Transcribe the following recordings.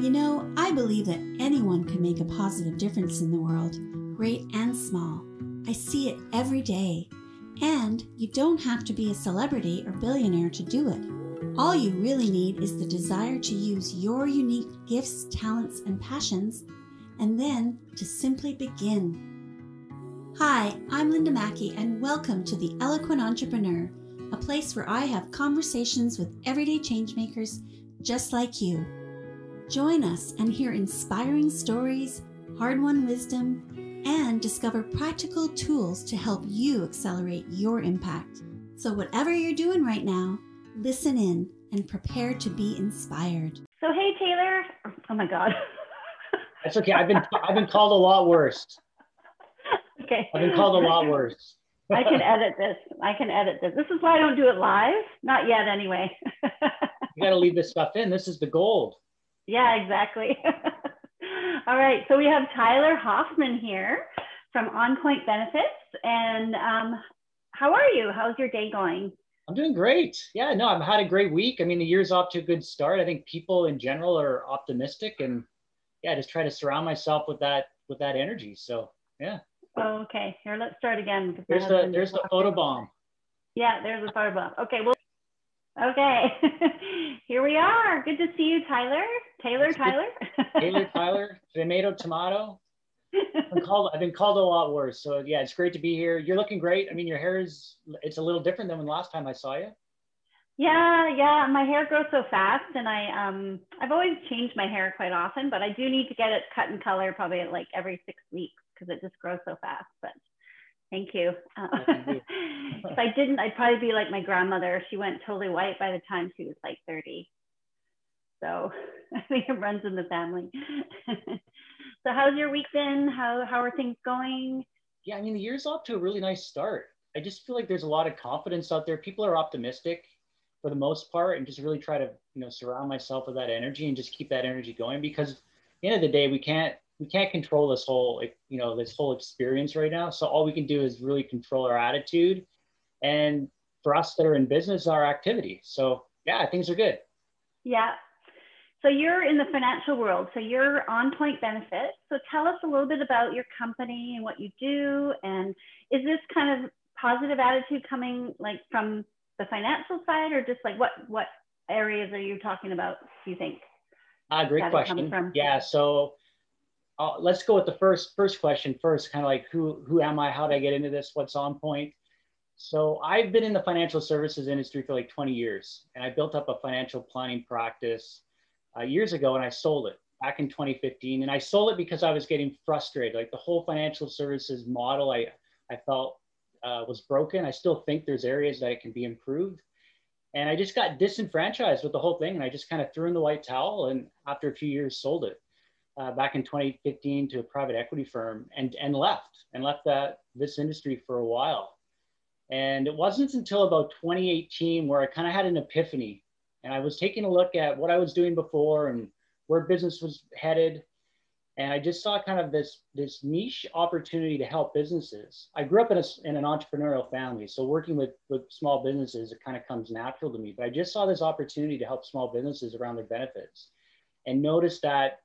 You know, I believe that anyone can make a positive difference in the world, great and small. I see it every day. And you don't have to be a celebrity or billionaire to do it. All you really need is the desire to use your unique gifts, talents, and passions, and then to simply begin. Hi, I'm Linda Mackey, and welcome to The Eloquent Entrepreneur, a place where I have conversations with everyday changemakers just like you. Join us and hear inspiring stories, hard won wisdom, and discover practical tools to help you accelerate your impact. So, whatever you're doing right now, listen in and prepare to be inspired. So, hey, Taylor. Oh my God. That's okay. I've been I've been called a lot worse. Okay. I've been called a lot worse. I can edit this. I can edit this. This is why I don't do it live. Not yet, anyway. you got to leave this stuff in. This is the gold. Yeah, exactly. All right. So we have Tyler Hoffman here from On Point Benefits. And um, how are you? How's your day going? I'm doing great. Yeah, no, I've had a great week. I mean, the year's off to a good start. I think people in general are optimistic and yeah, just try to surround myself with that with that energy. So yeah. Oh, okay. Here, let's start again. There's the there's the photo bomb. Yeah, there's the photo bomb. Okay, well, okay. Here we are. Good to see you, Tyler. Taylor, Tyler. Taylor, Tyler. Tomato, tomato. I've been called. I've been called a lot worse. So yeah, it's great to be here. You're looking great. I mean, your hair is. It's a little different than when last time I saw you. Yeah, yeah. My hair grows so fast, and I um I've always changed my hair quite often, but I do need to get it cut and color probably like every six weeks because it just grows so fast. But thank you. Uh, if I didn't, I'd probably be like my grandmother. She went totally white by the time she was like 30. So I think it runs in the family. so how's your week been? How, how are things going? Yeah, I mean, the year's off to a really nice start. I just feel like there's a lot of confidence out there. People are optimistic for the most part and just really try to, you know, surround myself with that energy and just keep that energy going because at the end of the day, we can't we can't control this whole you know this whole experience right now. So all we can do is really control our attitude and for us that are in business our activity. So yeah things are good. Yeah. So you're in the financial world. So you're on point benefits so tell us a little bit about your company and what you do. And is this kind of positive attitude coming like from the financial side or just like what what areas are you talking about do you think uh, great question. yeah. So uh, let's go with the first first question first. Kind of like who who am I? How did I get into this? What's on point? So I've been in the financial services industry for like 20 years, and I built up a financial planning practice uh, years ago, and I sold it back in 2015. And I sold it because I was getting frustrated. Like the whole financial services model, I I felt uh, was broken. I still think there's areas that it can be improved. And I just got disenfranchised with the whole thing, and I just kind of threw in the white towel. And after a few years, sold it uh, back in 2015 to a private equity firm and, and left and left that this industry for a while. And it wasn't until about 2018 where I kind of had an epiphany and I was taking a look at what I was doing before and where business was headed. And I just saw kind of this, this niche opportunity to help businesses. I grew up in, a, in an entrepreneurial family, so working with, with small businesses, it kind of comes natural to me. But I just saw this opportunity to help small businesses around their benefits and noticed that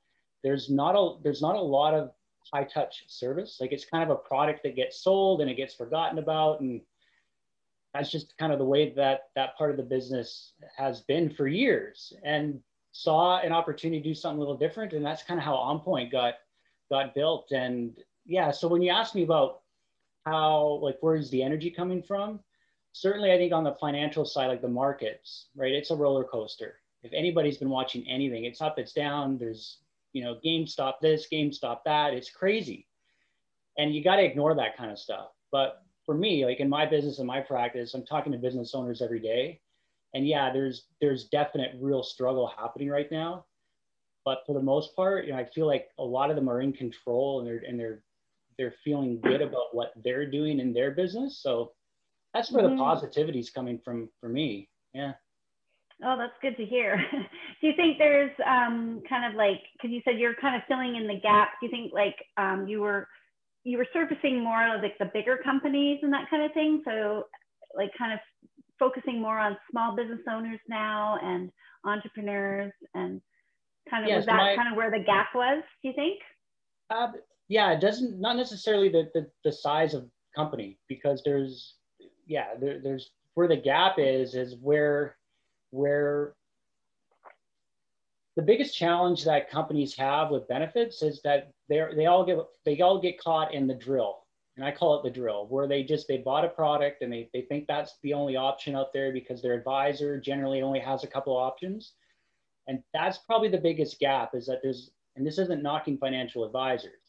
there's not a there's not a lot of high touch service. Like it's kind of a product that gets sold and it gets forgotten about, and that's just kind of the way that that part of the business has been for years. And saw an opportunity to do something a little different, and that's kind of how OnPoint got got built. And yeah, so when you ask me about how like where is the energy coming from, certainly I think on the financial side, like the markets, right? It's a roller coaster. If anybody's been watching anything, it's up, it's down. There's you know, GameStop this, GameStop that. It's crazy. And you got to ignore that kind of stuff. But for me, like in my business and my practice, I'm talking to business owners every day. And yeah, there's there's definite real struggle happening right now. But for the most part, you know, I feel like a lot of them are in control and they're and they're they're feeling good about what they're doing in their business. So that's where mm-hmm. the positivity is coming from for me. Yeah. Oh, that's good to hear. do you think there's um, kind of like, because you said you're kind of filling in the gap. Do you think like um, you were you were surfacing more of like the bigger companies and that kind of thing? So like kind of focusing more on small business owners now and entrepreneurs and kind of yeah, was that my, kind of where the gap was? Do you think? Uh, yeah, it doesn't not necessarily the, the the size of company because there's yeah there, there's where the gap is is where where the biggest challenge that companies have with benefits is that they they all get they all get caught in the drill. And i call it the drill where they just they bought a product and they, they think that's the only option out there because their advisor generally only has a couple options. And that's probably the biggest gap is that there's and this isn't knocking financial advisors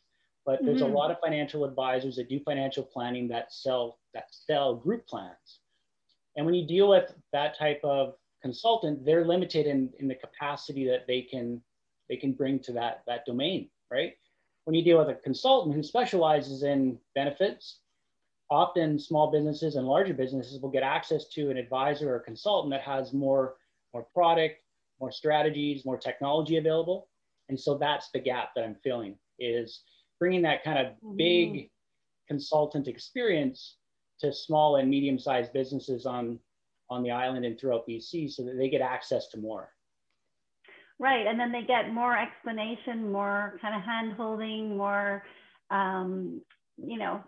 but there's mm-hmm. a lot of financial advisors that do financial planning that sell that sell group plans. And when you deal with that type of consultant they're limited in, in the capacity that they can they can bring to that that domain right when you deal with a consultant who specializes in benefits often small businesses and larger businesses will get access to an advisor or consultant that has more more product more strategies more technology available and so that's the gap that i'm feeling is bringing that kind of mm-hmm. big consultant experience to small and medium sized businesses on on the island and throughout BC so that they get access to more. Right, and then they get more explanation, more kind of hand holding, more, um, you know,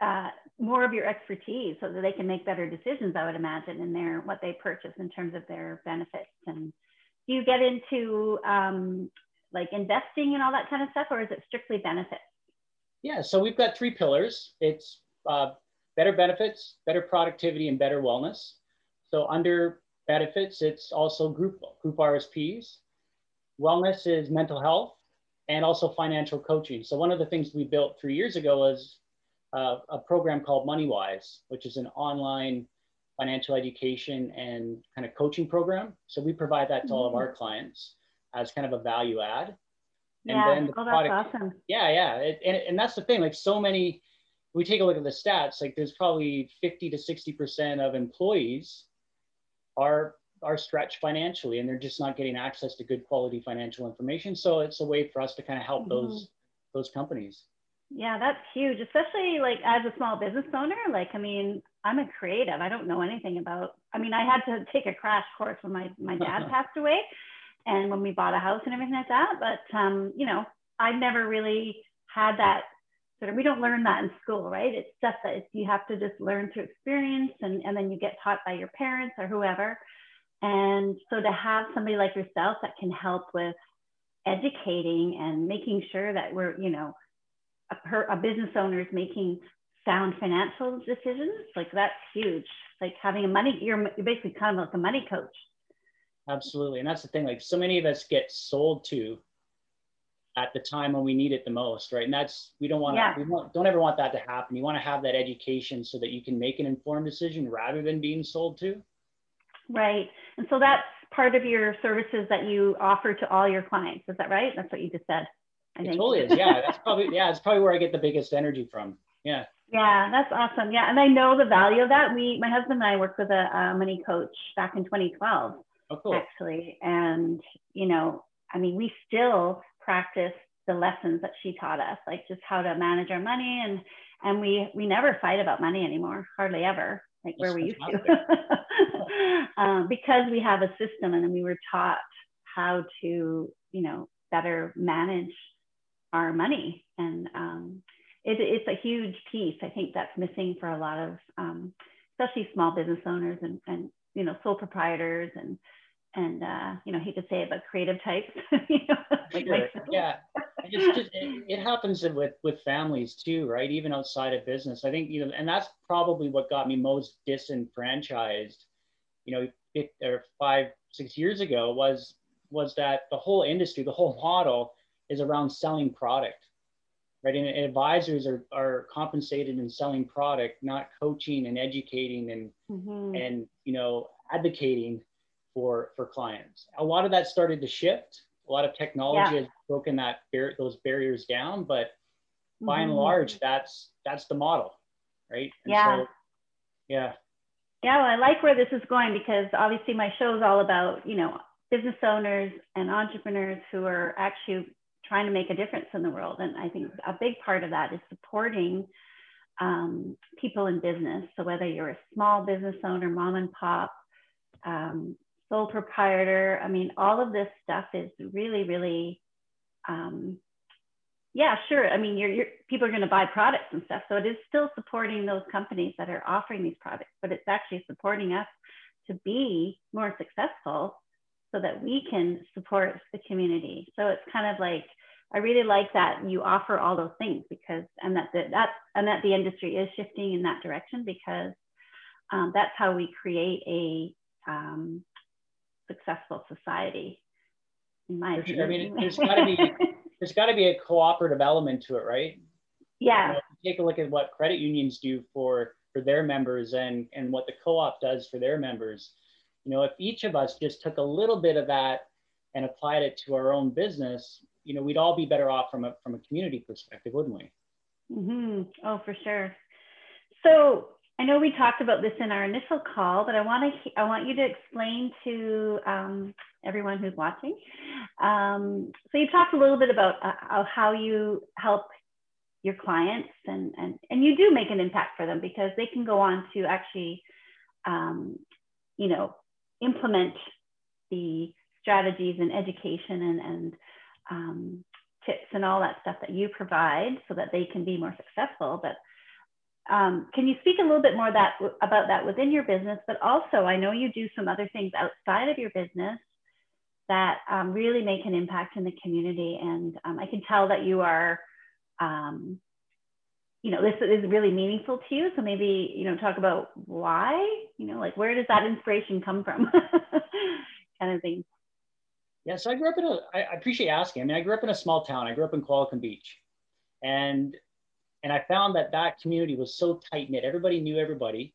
uh, more of your expertise so that they can make better decisions, I would imagine, in their what they purchase in terms of their benefits. And do you get into um, like investing and all that kind of stuff, or is it strictly benefits? Yeah, so we've got three pillars. It's uh, better benefits, better productivity, and better wellness. So under benefits, it's also group, group RSPs. Wellness is mental health and also financial coaching. So one of the things we built three years ago was uh, a program called MoneyWise, which is an online financial education and kind of coaching program. So we provide that to mm-hmm. all of our mm-hmm. clients as kind of a value add. And yeah. then the oh, product, awesome. Yeah, yeah. It, and, and that's the thing, like so many, we take a look at the stats, like there's probably 50 to 60% of employees are are stretched financially and they're just not getting access to good quality financial information. So it's a way for us to kind of help mm-hmm. those those companies. Yeah, that's huge, especially like as a small business owner. Like, I mean, I'm a creative. I don't know anything about. I mean, I had to take a crash course when my my dad passed away, and when we bought a house and everything like that. But um, you know, I never really had that sort of. We don't learn that in school, right? It's stuff that it's, you have to just learn through experience, and and then you get taught by your parents or whoever. And so to have somebody like yourself that can help with educating and making sure that we're, you know, a, per, a business owner is making sound financial decisions, like that's huge. Like having a money, you're, you're basically kind of like a money coach. Absolutely. And that's the thing, like so many of us get sold to at the time when we need it the most, right? And that's we don't want yeah. to we want, don't ever want that to happen. You want to have that education so that you can make an informed decision rather than being sold to. Right. And so that's part of your services that you offer to all your clients. Is that right? That's what you just said. I think. Totally is. Yeah. That's probably, yeah, it's probably where I get the biggest energy from. Yeah. Yeah, that's awesome. Yeah. And I know the value of that. We, my husband and I worked with a, a money coach back in 2012, oh, cool. actually. And, you know, I mean, we still practice the lessons that she taught us, like just how to manage our money. And, and we, we never fight about money anymore, hardly ever, like where we used to. um, because we have a system and we were taught how to, you know, better manage our money. And um, it, it's a huge piece. I think that's missing for a lot of, um, especially small business owners and, and, you know, sole proprietors and, and uh, you know, hate to say it, but creative types. you know, like sure. yeah, just, just, it, it, happens with with families too, right? Even outside of business, I think you know, and that's probably what got me most disenfranchised you know, it, or five, six years ago was was that the whole industry, the whole model is around selling product, right? And, and advisors are, are compensated in selling product, not coaching and educating and mm-hmm. and you know advocating for for clients. A lot of that started to shift. A lot of technology yeah. has broken that bar- those barriers down, but mm-hmm. by and large, that's that's the model, right? And yeah. So, yeah. Yeah, well, I like where this is going because obviously my show is all about, you know, business owners and entrepreneurs who are actually trying to make a difference in the world. And I think a big part of that is supporting um, people in business. So whether you're a small business owner, mom and pop, um, sole proprietor. I mean, all of this stuff is really, really, um, yeah, sure. I mean, you're, you're, people are going to buy products and stuff. So it is still supporting those companies that are offering these products, but it's actually supporting us to be more successful so that we can support the community. So it's kind of like, I really like that you offer all those things because, and that the, that, and that the industry is shifting in that direction because um, that's how we create a um, successful society. In my opinion. Sure. I mean, there's got to be there's got to be a cooperative element to it, right? Yeah. You know, take a look at what credit unions do for for their members and and what the co-op does for their members. You know, if each of us just took a little bit of that and applied it to our own business, you know, we'd all be better off from a from a community perspective, wouldn't we? Mm-hmm. Oh, for sure. So I know we talked about this in our initial call, but I want to I want you to explain to um, everyone who's watching. Um, so you talked a little bit about uh, how you help your clients, and and and you do make an impact for them because they can go on to actually, um, you know, implement the strategies and education and and um, tips and all that stuff that you provide, so that they can be more successful. But um, can you speak a little bit more that about that within your business? But also, I know you do some other things outside of your business that um, really make an impact in the community, and um, I can tell that you are, um, you know, this is really meaningful to you. So maybe you know, talk about why. You know, like where does that inspiration come from, kind of thing. Yeah, so I grew up in a. I appreciate asking. I mean, I grew up in a small town. I grew up in Qualicum Beach, and and I found that that community was so tight knit. Everybody knew everybody.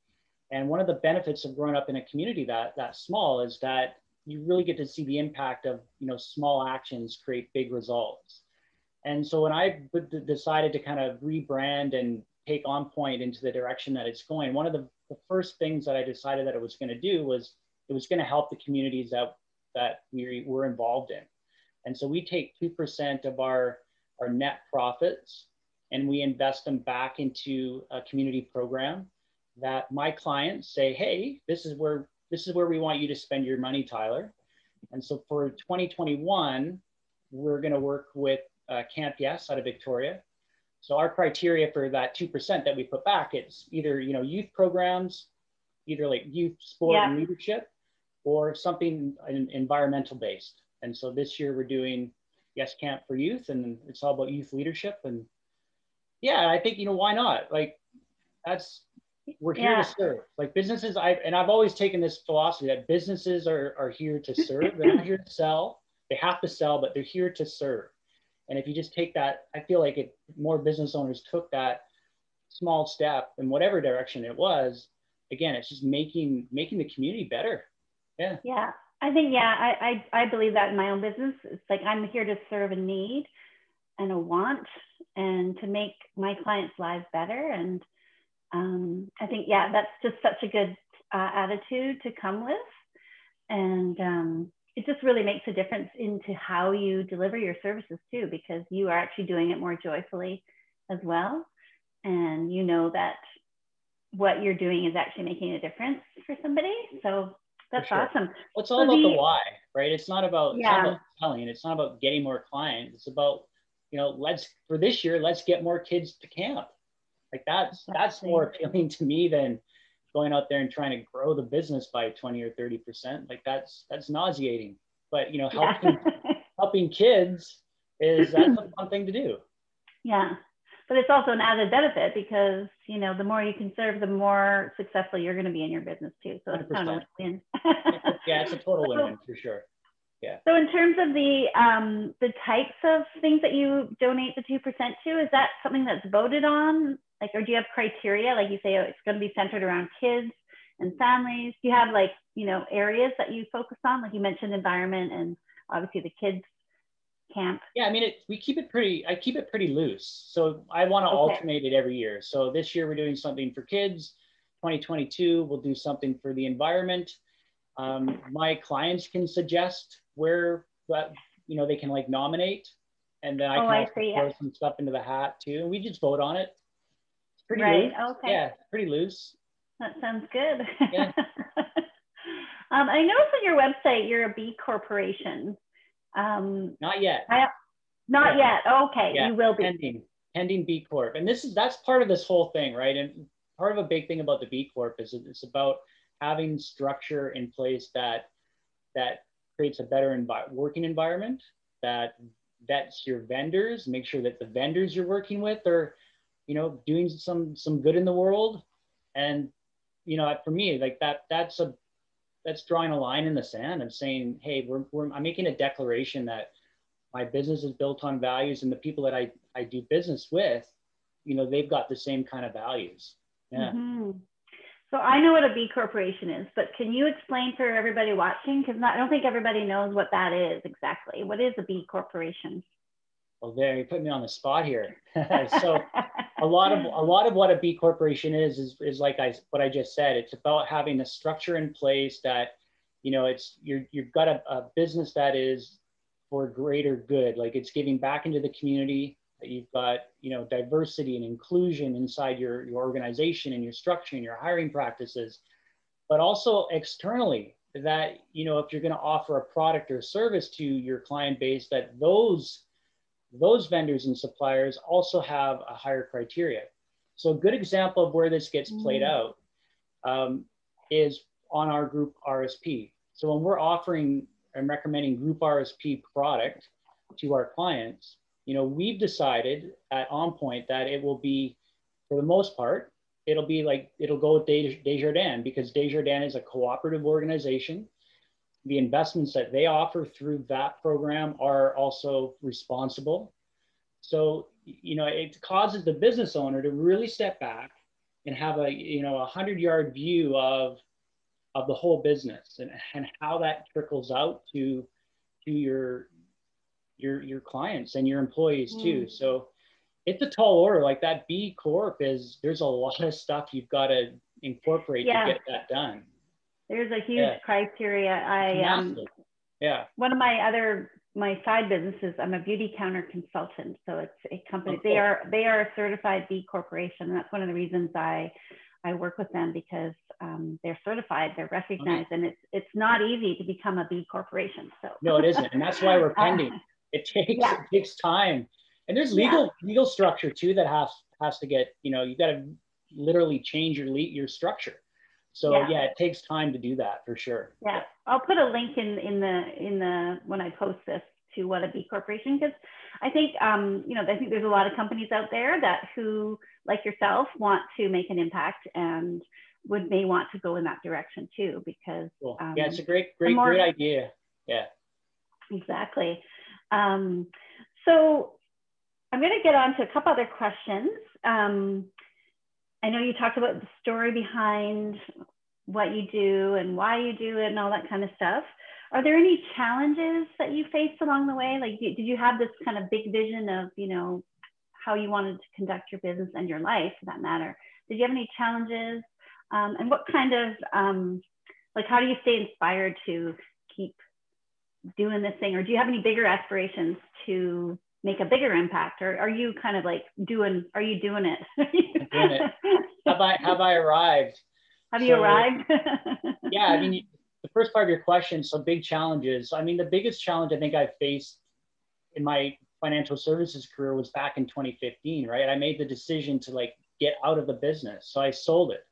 And one of the benefits of growing up in a community that that small is that you really get to see the impact of you know small actions create big results. And so when I decided to kind of rebrand and take on point into the direction that it's going, one of the, the first things that I decided that it was going to do was it was going to help the communities that that we were involved in. And so we take 2% of our, our net profits and we invest them back into a community program that my clients say, hey, this is where this is where we want you to spend your money, Tyler. And so for 2021, we're going to work with uh, Camp Yes out of Victoria. So our criteria for that 2% that we put back, it's either, you know, youth programs, either like youth sport yeah. and leadership or something environmental based. And so this year we're doing Yes Camp for Youth and it's all about youth leadership and yeah, I think you know why not? Like that's we're here yeah. to serve. Like businesses, I and I've always taken this philosophy that businesses are are here to serve. They're not here to sell. They have to sell, but they're here to serve. And if you just take that, I feel like more business owners took that small step in whatever direction it was, again, it's just making making the community better. Yeah. Yeah. I think yeah, I, I I believe that in my own business. It's like I'm here to serve a need and a want and to make my clients' lives better. And um, I think, yeah, that's just such a good uh, attitude to come with. And um, it just really makes a difference into how you deliver your services too, because you are actually doing it more joyfully as well. And you know that what you're doing is actually making a difference for somebody. So that's sure. awesome. Well, it's all so about the, the, why, right? It's not about, yeah. it's not about selling. It's not about getting more clients. It's about you know, let's for this year, let's get more kids to camp. Like that's that's more appealing to me than going out there and trying to grow the business by 20 or 30 percent. Like that's that's nauseating. But you know, helping yeah. helping kids is that's a fun thing to do. Yeah. But it's also an added benefit because you know the more you can serve, the more successful you're going to be in your business too. So it's kind of win. yeah, it's a total win for sure. Yeah. So in terms of the um, the types of things that you donate the two percent to, is that something that's voted on? Like, or do you have criteria? Like you say, oh, it's going to be centered around kids and families. Do you have like you know areas that you focus on? Like you mentioned, environment and obviously the kids camp. Yeah, I mean, it, we keep it pretty. I keep it pretty loose. So I want to okay. alternate it every year. So this year we're doing something for kids. 2022 we'll do something for the environment. Um, my clients can suggest where that you know they can like nominate, and then I oh, can I see, throw yeah. some stuff into the hat too, and we just vote on it. It's pretty right. Loose. Okay. Yeah, pretty loose. That sounds good. Yeah. Um, I noticed on your website you're a B corporation. Um, not yet. I, not yeah. yet. Okay, yeah. you will be. Pending, pending B Corp. And this is that's part of this whole thing, right? And part of a big thing about the B Corp is it's about having structure in place that that creates a better envi- working environment that vets your vendors, make sure that the vendors you're working with are, you know, doing some some good in the world. And you know, for me, like that, that's a that's drawing a line in the sand and saying, hey, we're, we're I'm making a declaration that my business is built on values and the people that I, I do business with, you know, they've got the same kind of values. Yeah. Mm-hmm. So I know what a B corporation is, but can you explain for everybody watching? Because I don't think everybody knows what that is exactly. What is a B corporation? Oh, well, there you put me on the spot here. so a lot of a lot of what a B corporation is is is like I what I just said. It's about having a structure in place that, you know, it's you're you've got a, a business that is for greater good. Like it's giving back into the community that you've got you know diversity and inclusion inside your, your organization and your structure and your hiring practices. But also externally that you know if you're going to offer a product or service to your client base that those those vendors and suppliers also have a higher criteria. So a good example of where this gets played mm. out um, is on our group rsp so when we're offering and recommending group rsp product to our clients you know, we've decided at OnPoint that it will be, for the most part, it'll be like, it'll go with Desjardins because Desjardins is a cooperative organization. The investments that they offer through that program are also responsible. So, you know, it causes the business owner to really step back and have a, you know, a hundred yard view of, of the whole business and, and how that trickles out to, to your, your your clients and your employees too. Mm. So it's a tall order. Like that B Corp is there's a lot of stuff you've got to incorporate yeah. to get that done. There's a huge yeah. criteria. I um, yeah. One of my other my side businesses, I'm a Beautycounter consultant. So it's a company. Oh. They are they are a certified B corporation. And that's one of the reasons I I work with them because um, they're certified, they're recognized, okay. and it's it's not easy to become a B corporation. So no, it isn't, and that's why we're pending. It takes yeah. it takes time, and there's legal yeah. legal structure too that has has to get you know you got to literally change your le- your structure. So yeah. yeah. it takes time to do that for sure. Yeah. I'll put a link in in the in the when I post this to what a B corporation because I think um, you know I think there's a lot of companies out there that who like yourself want to make an impact and would may want to go in that direction too because cool. um, yeah it's a great great more, great idea yeah exactly um, so I'm going to get on to a couple other questions. Um, I know you talked about the story behind what you do and why you do it and all that kind of stuff. Are there any challenges that you faced along the way? Like, did you have this kind of big vision of, you know, how you wanted to conduct your business and your life for that matter? Did you have any challenges? Um, and what kind of, um, like, how do you stay inspired to keep doing this thing or do you have any bigger aspirations to make a bigger impact? Or are you kind of like doing are you doing it, doing it. have i have i arrived? Have so, you arrived? yeah i mean the first part of your question so big challenges. I mean the biggest challenge i think i faced in my financial services career was back in 2015 right? I made the decision to like get out of the business. So i sold it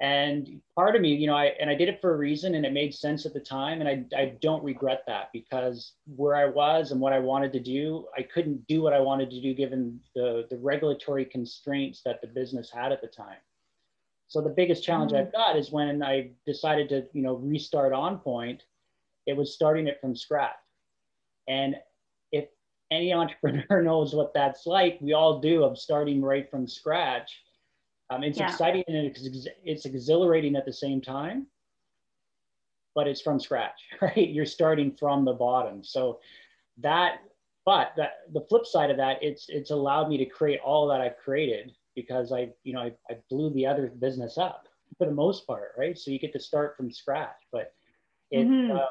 and part of me you know i and i did it for a reason and it made sense at the time. And i, I don't regret that because where i was and what i wanted to do i couldn't do what i wanted to do given the the regulatory constraints that the business had at the time. So the biggest challenge mm-hmm. i've got is when i decided to you know restart OnPoint it was starting it from scratch. And if any entrepreneur knows what that's like we all do of starting right from scratch um, it's yeah. exciting and it's, it's exhilarating at the same time, but it's from scratch, right? You're starting from the bottom. So that, but that the flip side of that, it's it's allowed me to create all that I've created because I, you know, I, I blew the other business up for the most part, right? So you get to start from scratch, but it, mm-hmm. uh,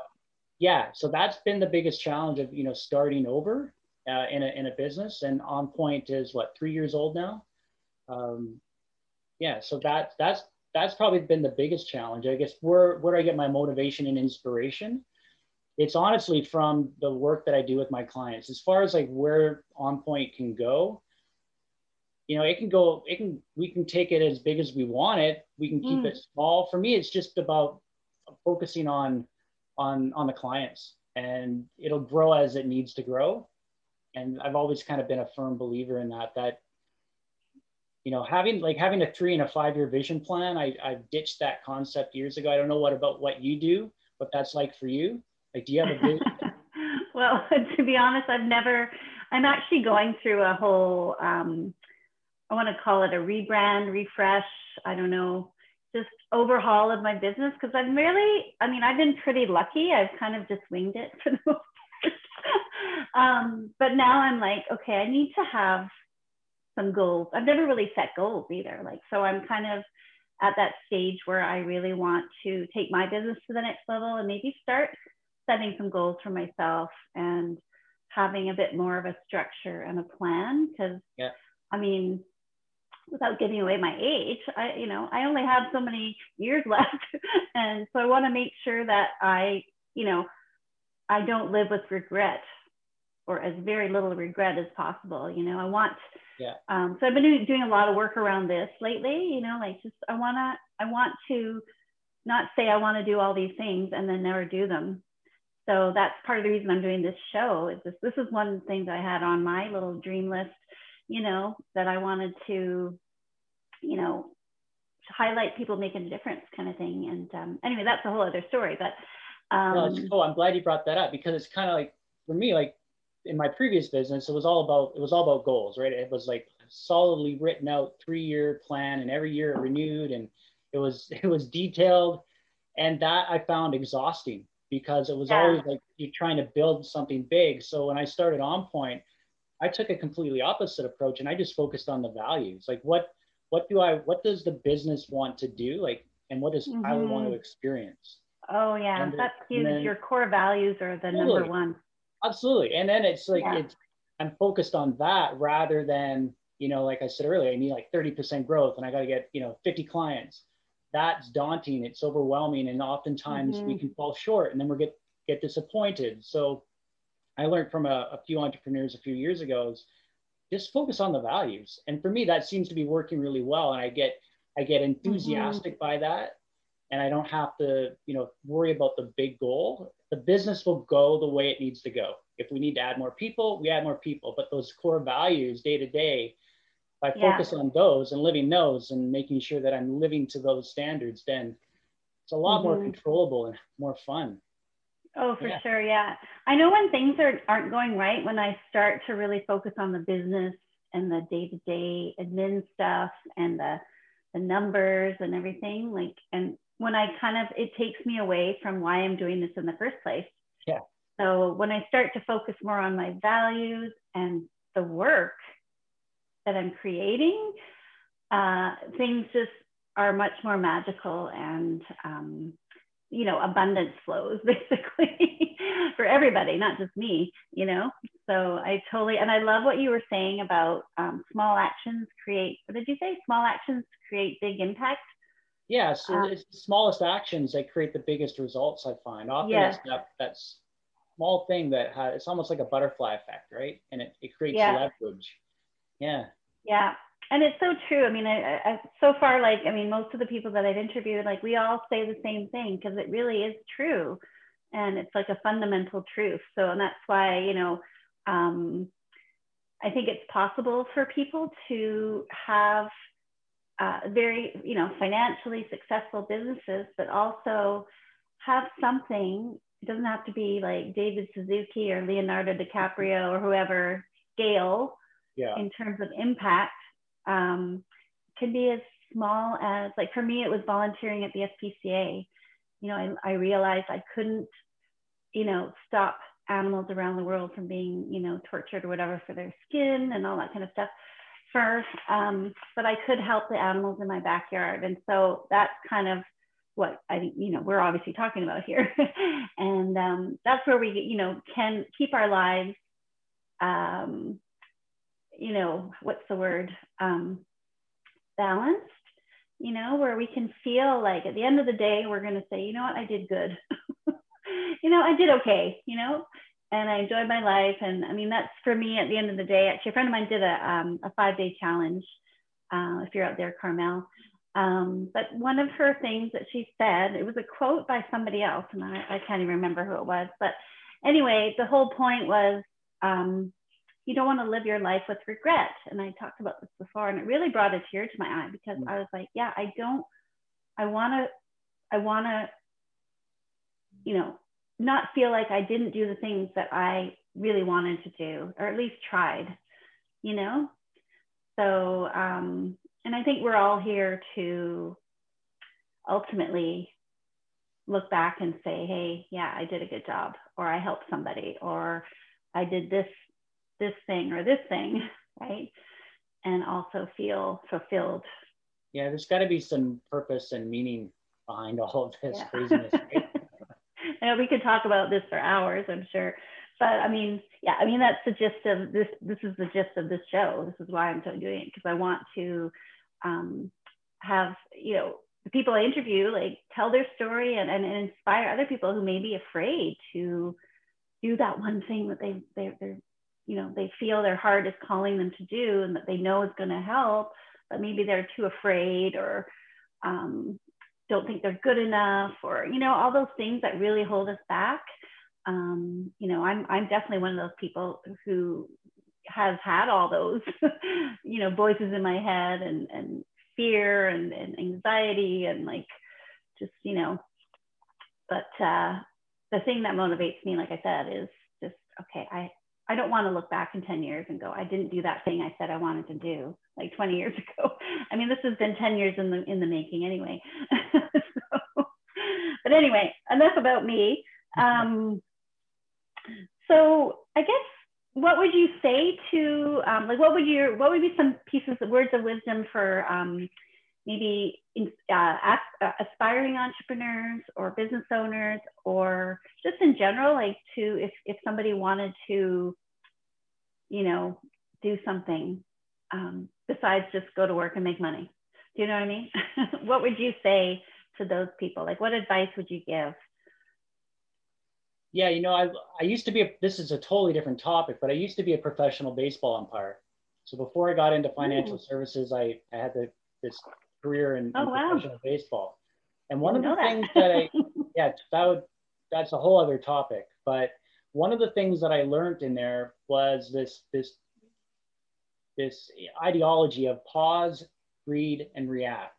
yeah. So that's been the biggest challenge of you know starting over uh, in a in a business. And On Point is what three years old now. Um, yeah so that that's that's probably been the biggest challenge. I guess where where do I get my motivation and inspiration? It's honestly from the work that I do with my clients. As far as like where On Point can go, you know, it can go, it can, we can take it as big as we want it. We can keep mm. it small. For me, it's just about focusing on on on the clients and it'll grow as it needs to grow. And I've always kind of been a firm believer in that, that you know, having like having a three and a five year vision plan, I, I ditched that concept years ago. I don't know what about what you do, what that's like for you. Like, do you have a vision? well, to be honest, I've never, I'm actually going through a whole, um, I want to call it a rebrand, refresh. I don't know, just overhaul of my business because I'm really, I mean, I've been pretty lucky. I've kind of just winged it for the most part. um, but now I'm like, okay, I need to have some goals. I've never really set goals either. Like, so I'm kind of at that stage where I really want to take my business to the next level and maybe start setting some goals for myself and having a bit more of a structure and a plan. Because, yeah. I mean, without giving away my age, I, you know, I only have so many years left. and so I want to make sure that I, you know, I don't live with regret or as very little regret as possible. You know, I want yeah. Um, so I've been doing, doing a lot of work around this lately, you know, like just, I want to, I want to not say I want to do all these things and then never do them. So that's part of the reason I'm doing this show is this, this is one of the things I had on my little dream list, you know, that I wanted to, you know, highlight people making a difference kind of thing. And um, anyway, that's a whole other story, but um, well, it's cool. I'm glad you brought that up because it's kind of like, for me, like in my previous business, it was all about it was all about goals, right? It was like solidly written out three year plan, and every year it renewed, and it was it was detailed, and that I found exhausting because it was yeah. always like you're trying to build something big. So when I started On Point, I took a completely opposite approach, and I just focused on the values, like what what do I what does the business want to do, like, and what does mm-hmm. Tyler want to experience? Oh yeah, and that's huge. Then, Your core values are the totally. number one. Absolutely. And then it's like, yeah. it's, I'm focused on that rather than, you know, like I said earlier, I need like 30% growth and I got to get, you know, 50 clients. That's daunting. It's overwhelming. And oftentimes mm-hmm. we can fall short and then we get, get disappointed. So I learned from a, a few entrepreneurs a few years ago is just focus on the values. And for me, that seems to be working really well. And I get, I get mm-hmm. enthusiastic mm-hmm. by that and I don't have to, you know, worry about the big goal the business will go the way it needs to go. If we need to add more people, we add more people. But those core values day to day, if I yeah. focus on those and living those and making sure that I'm living to those standards, then it's a lot mm-hmm. more controllable and more fun. Oh, for yeah. sure. Yeah. I know when things are, aren't going right, when I start to really focus on the business and the day to day admin stuff and the, the numbers and everything, like, and when I kind of, it takes me away from why I'm doing this in the first place. Yeah. So when I start to focus more on my values and the work that I'm creating, uh, things just are much more magical and, um, you know, abundance flows basically for everybody, not just me, you know? So I totally, and I love what you were saying about um, small actions create, what did you say? Small actions create big impact. Yeah, so um, it's the smallest actions that create the biggest results. I find often yeah. it's that that small thing that has, it's almost like a butterfly effect, right? And it, it creates yeah. leverage. Yeah. Yeah, and it's so true. I mean, I, I, so far, like I mean, most of the people that I've interviewed, like we all say the same thing because it really is true, and it's like a fundamental truth. So, and that's why you know. Um, I think it's possible for people to have uh, very, you know, financially successful businesses, but also have something. It doesn't have to be like David Suzuki or Leonardo DiCaprio or whoever scale yeah. in terms of impact. Um, can be as small as like for me, it was volunteering at the SPCA. You know, I, I realized I couldn't, you know, stop animals around the world from being, you know, tortured or whatever for their skin and all that kind of stuff fur, um, but I could help the animals in my backyard. And so that's kind of what I, think, you know, we're obviously talking about here. and um, that's where we, you know, can keep our lives, um, you know, what's the word, um, balanced you know, where we can feel like at the end of the day, we're going to say, you know what, I did good. you know, I did okay, you know, and I enjoyed my life. And I mean, that's for me at the end of the day. Actually, a friend of mine did a, um, a five day challenge. Uh, if you're out there, Carmel. Um, but one of her things that she said, it was a quote by somebody else, and I, I can't even remember who it was. But anyway, the whole point was um, you don't want to live your life with regret. And I talked about this before, and it really brought a tear to my eye because mm. I was like, yeah, I don't, I want to, I want to, you know, not feel like I didn't do the things that I really wanted to do, or at least tried, you know? So, um, and I think we're all here to ultimately look back and say, hey, yeah, I did a good job, or I helped somebody, or I did this this thing or this thing, right? And also feel fulfilled. Yeah, there's got to be some purpose and meaning behind all of this yeah. craziness. Right? I know we could talk about this for hours, I'm sure. But I mean, yeah, I mean that's the gist of this. This is the gist of this show. This is why I'm doing it because I want to um, have you know the people I interview like tell their story and, and, and inspire other people who may be afraid to do that one thing that they they they're you know they feel their heart is calling them to do and that they know is going to help but maybe they're too afraid or um, don't think they're good enough or you know all those things that really hold us back um, you know I'm, I'm definitely one of those people who has had all those you know voices in my head and and fear and, and anxiety and like just you know but uh, the thing that motivates me like i said is just okay i I don't want to look back in 10 years and go, I didn't do that thing I said I wanted to do like 20 years ago. I mean, this has been 10 years in the in the making anyway. So, but anyway, enough about me. Um, so I guess what would you say to um, like what would your what would be some pieces of words of wisdom for um, maybe in, uh, uh, aspiring entrepreneurs or business owners or just in general like to if, if somebody wanted to you know do something um, besides just go to work and make money do you know what i mean what would you say to those people like what advice would you give yeah you know i, I used to be a, this is a totally different topic but i used to be a professional baseball umpire so before i got into financial Ooh. services i, I had the, this career in, oh, in wow. professional baseball. And one of the things that I, yeah, that would, that's a whole other topic. But one of the things that I learned in there was this, this, this ideology of pause, read, and react.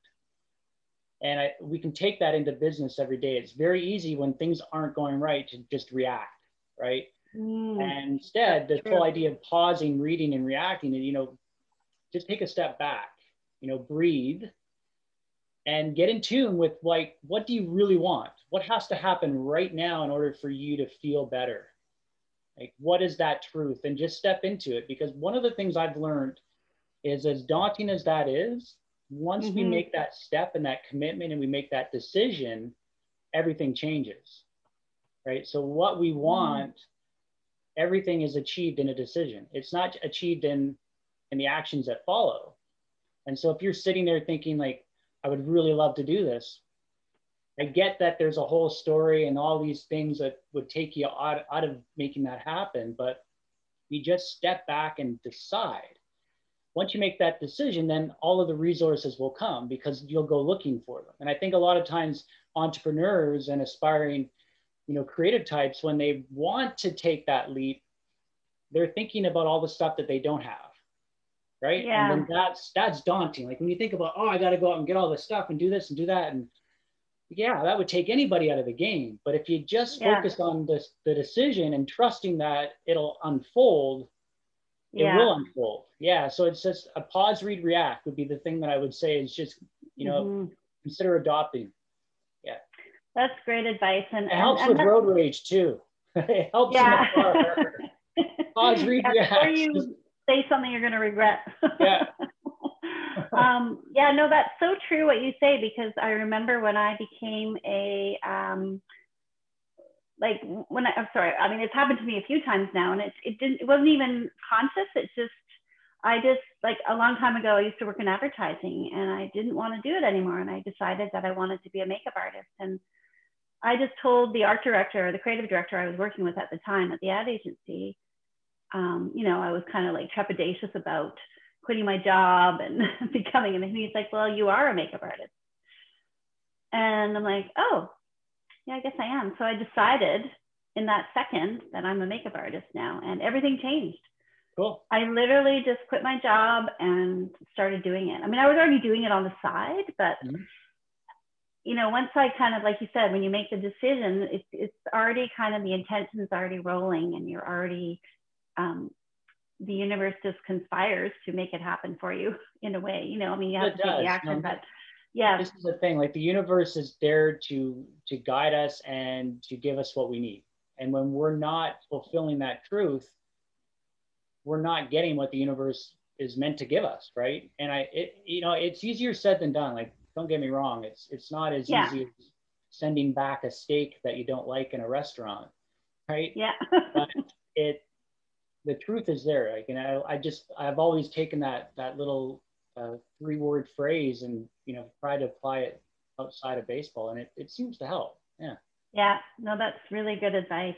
And I, we can take that into business every day. It's very easy when things aren't going right to just react, right? Mm, and instead, the whole idea of pausing, reading, and reacting, and you know, just take a step back, you know, breathe, and get in tune with like what do you really want what has to happen right now in order for you to feel better like what is that truth and just step into it because one of the things i've learned is as daunting as that is once mm-hmm. we make that step and that commitment and we make that decision everything changes right so what we mm-hmm. want mm-hmm. everything is achieved in a decision it's not achieved in in the actions that follow and so if you're sitting there thinking like I would really love to do this. I get that there's a whole story and all these things that would take you out, out of making that happen, but you just step back and decide. Once you make that decision, then all of the resources will come because you'll go looking for them. And I think a lot of times entrepreneurs and aspiring, you know, creative types, when they want to take that leap, they're thinking about all the stuff that they don't have right? Yeah. And then that's that's daunting. Like when you think about, oh, I got to go out and get all this stuff and do this and do that, and yeah, that would take anybody out of the game. But if you just yeah. focus on this the decision and trusting that it'll unfold, it yeah. will unfold. Yeah. So it's just a pause, read, react would be the thing that I would say is just you know mm-hmm. consider adopting. Yeah. That's great advice, and it helps and, with road rage too. it helps yeah. pause, read, react. You, say something you're going to regret. Yeah. um, yeah, no, that's so true what you say because I remember when I became a um, like when I, I'm sorry, I mean it's happened to me a few times now, and it it didn't it wasn't even conscious. It's just I just like a long time ago, I used to work in advertising and I didn't want to do it anymore. And I decided that I wanted to be a makeup artist. And I just told the art director, or the creative director I was working with at the time at the ad agency, um, you know, I was kind of like trepidatious about quitting my job and becoming, and he's like, well, you are a makeup artist. And I'm like, oh, yeah, I guess I am. So I decided in that second that I'm a makeup artist now, and everything changed. Cool. I literally just quit my job and started doing it. I mean, I was already doing it on the side, but mm-hmm. you know, once I kind of, like you said, when you make the decision, it's it's already kind of the intention's already rolling, and you're already, um, the universe just conspires to make it happen for you in a way. You know, I mean, you have it to does. take the action, no, but yeah, this is the thing. Like the universe is there to to guide us and to give us what we need. And when we're not fulfilling that truth, we're not getting what the universe is meant to give us, right? And I, it, you know, it's easier said than done. Like, don't get me wrong, it's it's not as yeah. easy as sending back a steak that you don't like in a restaurant, right? Yeah. but it, the truth is there. Like, and I, I just, I've always taken that that little uh, three word phrase and you know try to apply it outside of baseball, and it it seems to help. Yeah. Yeah. No, that's really good advice.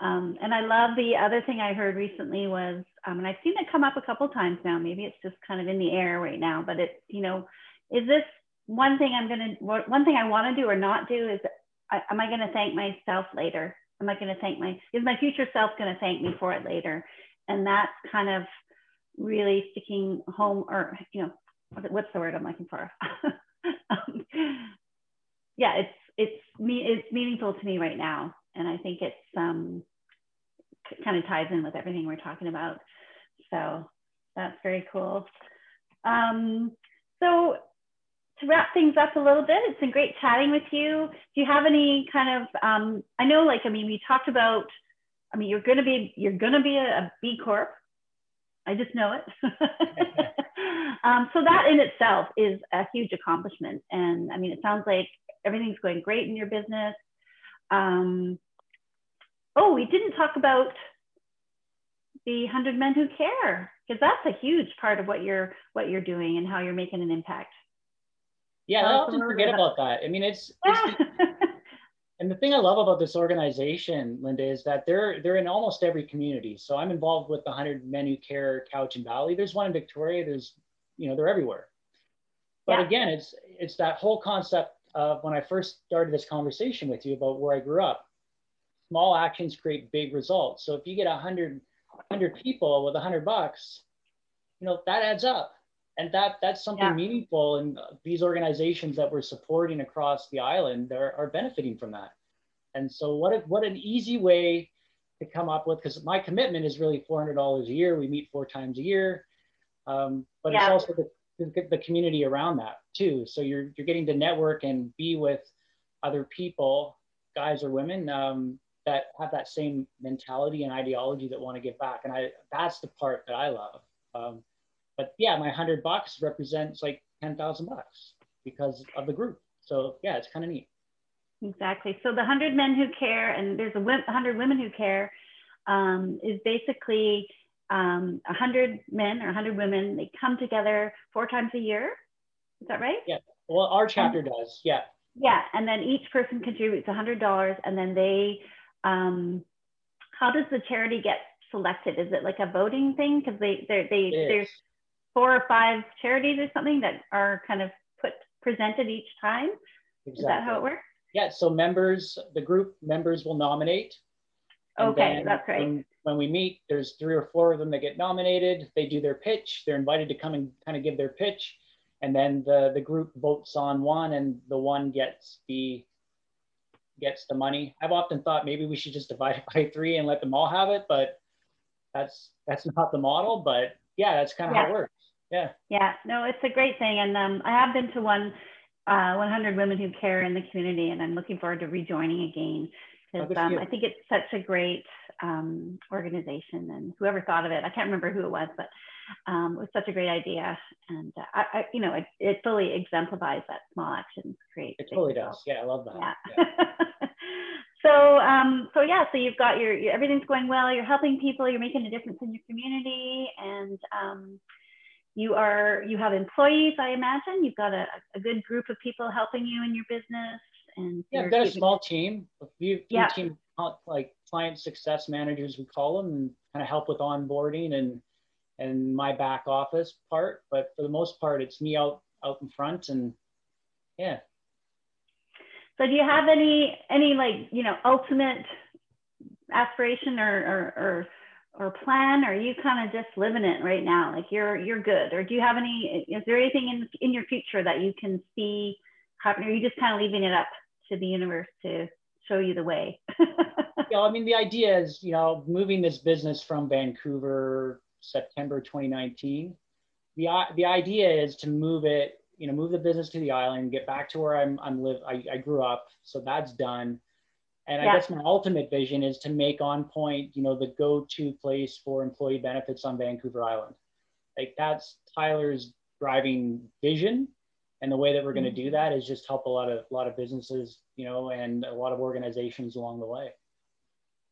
Um, and I love the other thing I heard recently was, um, and I've seen it come up a couple times now. Maybe it's just kind of in the air right now, but it's you know, is this one thing I'm gonna one thing I want to do or not do is, I, am I going to thank myself later? Am I going to thank my is my future self going to thank me for it later? And that's kind of really sticking home, or you know, what's the word I'm looking for? um, yeah, it's it's me it's meaningful to me right now, and I think it's um kind of ties in with everything we're talking about. So that's very cool. Um, so to wrap things up a little bit, it's been great chatting with you. Do you have any kind of, um, I know like, I mean, we talked about, I mean, you're to be, you're to be a, a B Corp. I just know it. um, so that in itself is a huge accomplishment. And I mean, it sounds like everything's going great in your business. Um, oh, we didn't talk about the 100 Men Who Care, because that's a huge part of what you're, what you're doing and how you're making an impact. Yeah, I often forget about that. I mean, it's, it's and the thing I love about this organization, Linda, is that they're they're in almost every community. So I'm involved with the 100 Men Who Care Cowichan Valley. There's one in Victoria. There's, you know, they're everywhere. But yeah. again, it's it's that whole concept of when I first started this conversation with you about where I grew up. Small actions create big results. So if you get 100 100 people with a 100 bucks, you know that adds up, and that that's something yeah. meaningful. And these organizations that we're supporting across the island are, are benefiting from that. And so what if, what an easy way to come up with because my commitment is really $400 a year. We meet four times a year, um, but yeah. it's also the the community around that too. So you're you're getting to network and be with other people, guys or women, um, that have that same mentality and ideology that want to give back. And I that's the part that I love. Um, but yeah, my hundred bucks represents like ten thousand bucks because of the group. So yeah, it's kind of neat. Exactly. So the hundred men who care, and there's a hundred women who care, um, is basically um, 100 men or 100 women, they come together four times a year. Is that right? Yeah. Well, our chapter and, does. Yeah. Yeah. And then each person contributes $100 and then they, um, how does the charity get selected? Is it like a voting thing? Because they, they, they there's four or five charities or something that are kind of put presented each time. Exactly. Is that how it works? Yeah. So members, the group members will nominate. Okay, that's right when we meet, there's three or four of them that get nominated. They do their pitch. They're invited to come and kind of give their pitch. And then the, the group votes on one and the one gets the gets the money. I've often thought maybe we should just divide it by three and let them all have it, but that's that's not the model. But yeah, that's kind of yeah. how it works. Yeah. Yeah. No, it's a great thing. And um, I have been to one uh, 100 Women Who Care in the community, and I'm looking forward to rejoining again because oh, um, I think it's such a great um, organization and whoever thought of it, I can't remember who it was, but um, it was such a great idea. And uh, I, I, you know, it, it fully exemplifies that small actions create. It totally does. Yeah, I love that. Yeah. yeah. so um, so yeah, so you've got your, your, everything's going well. You're helping people. You're making a difference in your community, and um, you are you have employees. I imagine you've got a, a good group of people helping you in your business. And yeah, I've got a small team. A few, few yeah. team like client success managers we call them, and kind of help with onboarding and and my back office part. But for the most part, it's me out out in front, and yeah, so do you have any any like you know ultimate aspiration or or or, or plan? Or are you kind of just living it right now? Like you're you're good. Or do you have any? Is there anything in in your future that you can see happening? Or are you just kind of leaving it up to the universe to show you the way? yeah, I mean the idea is you know moving this business from Vancouver September 2019. The, the idea is to move it you know, move the business to the island, get back to where I'm, I'm live. I, I grew up, so that's done. And yeah. I guess my ultimate vision is to make On Point, you know, the go-to place for employee benefits on Vancouver Island. Like that's Tyler's driving vision, and the way that we're going to do mm-hmm. that is just help a lot of a lot of businesses, you know, and a lot of organizations along the way.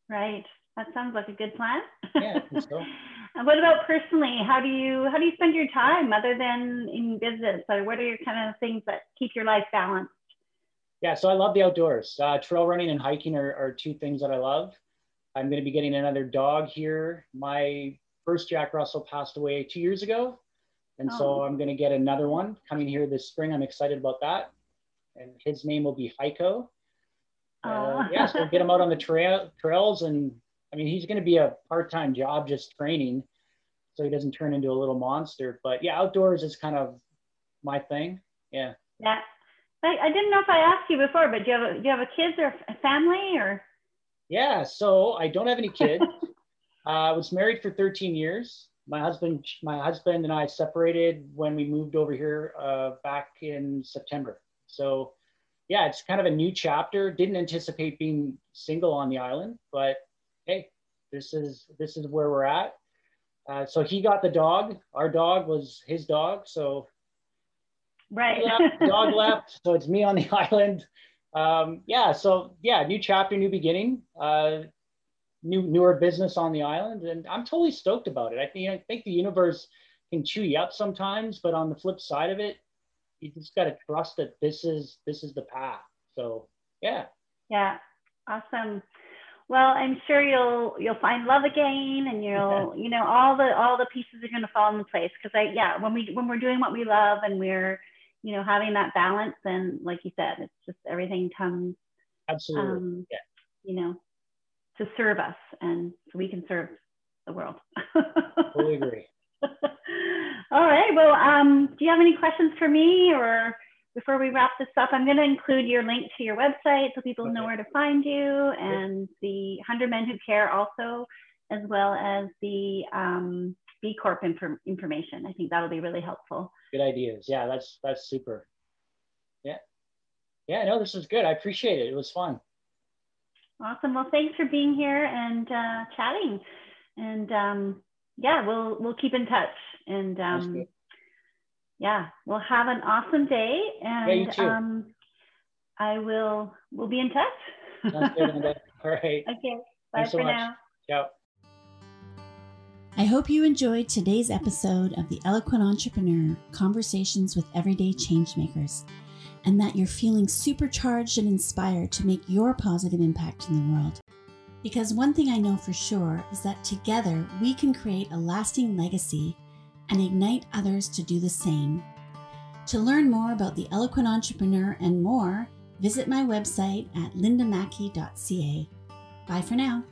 Right. That sounds like a good plan. Yeah. So. And what about personally? How do you how do you spend your time other than in business? Or what are your kind of things that keep your life balanced? Yeah, so I love the outdoors. Uh, trail running and hiking are, are two things that I love. I'm going to be getting another dog here. My first Jack Russell passed away two years ago. And oh. so I'm going to get another one coming here this spring. I'm excited about that. And his name will be Heiko. Uh, uh, yeah, so we'll get him out on the trail trails and I mean, he's going to be a part-time job just training, so he doesn't turn into a little monster. But yeah, outdoors is kind of my thing. Yeah. Yeah. I, I didn't know if I asked you before, but do you have a, do you have a kids or a family or? Yeah. So I don't have any kids. uh, I was married for 13 years. My husband, my husband and I separated when we moved over here uh, back in September. So yeah, it's kind of a new chapter. Didn't anticipate being single on the island, but hey, this is this is where we're at. Uh, so he got the dog. Our dog was his dog. So right, left, dog left. So it's me on the island. Um, yeah. So yeah, new chapter, new beginning. Uh, new newer business on the island, and I'm totally stoked about it. I think I think the universe can chew you up sometimes, but on the flip side of it, you just got to trust that this is this is the path. So yeah. Yeah. Awesome well i'm sure you'll you'll find love again and you'll you know all the all the pieces are going to fall into place because i yeah when we when we're doing what we love and we're you know having that balance and like you said it's just everything comes absolutely um, yeah. you know to serve us and so we can serve the world totally agree all right well um do you have any questions for me or before we wrap this up, I'm going to include your link to your website so people okay. know where to find you and the 100 Men Who Care also, as well as the um, B Corp inf- information. I think that'll be really helpful. Good ideas. Yeah, that's that's super. Yeah. Yeah, no, this was good. I appreciate it. It was fun. Awesome. Well, thanks for being here and uh, chatting. And um, yeah, we'll we'll keep in touch. And um, yeah, well, have an awesome day, and yeah, um, I will. We'll be in touch. Sounds good, All right. Okay. Bye Thanks for so now. Ciao. I hope you enjoyed today's episode of The Eloquent Entrepreneur Conversations with Everyday Changemakers, and that you're feeling supercharged and inspired to make your positive impact in the world. Because one thing I know for sure is that together we can create a lasting legacy and ignite others to do the same. To learn more about the Eloquent Entrepreneur and more, visit my website at lindamackey.ca. Bye for now.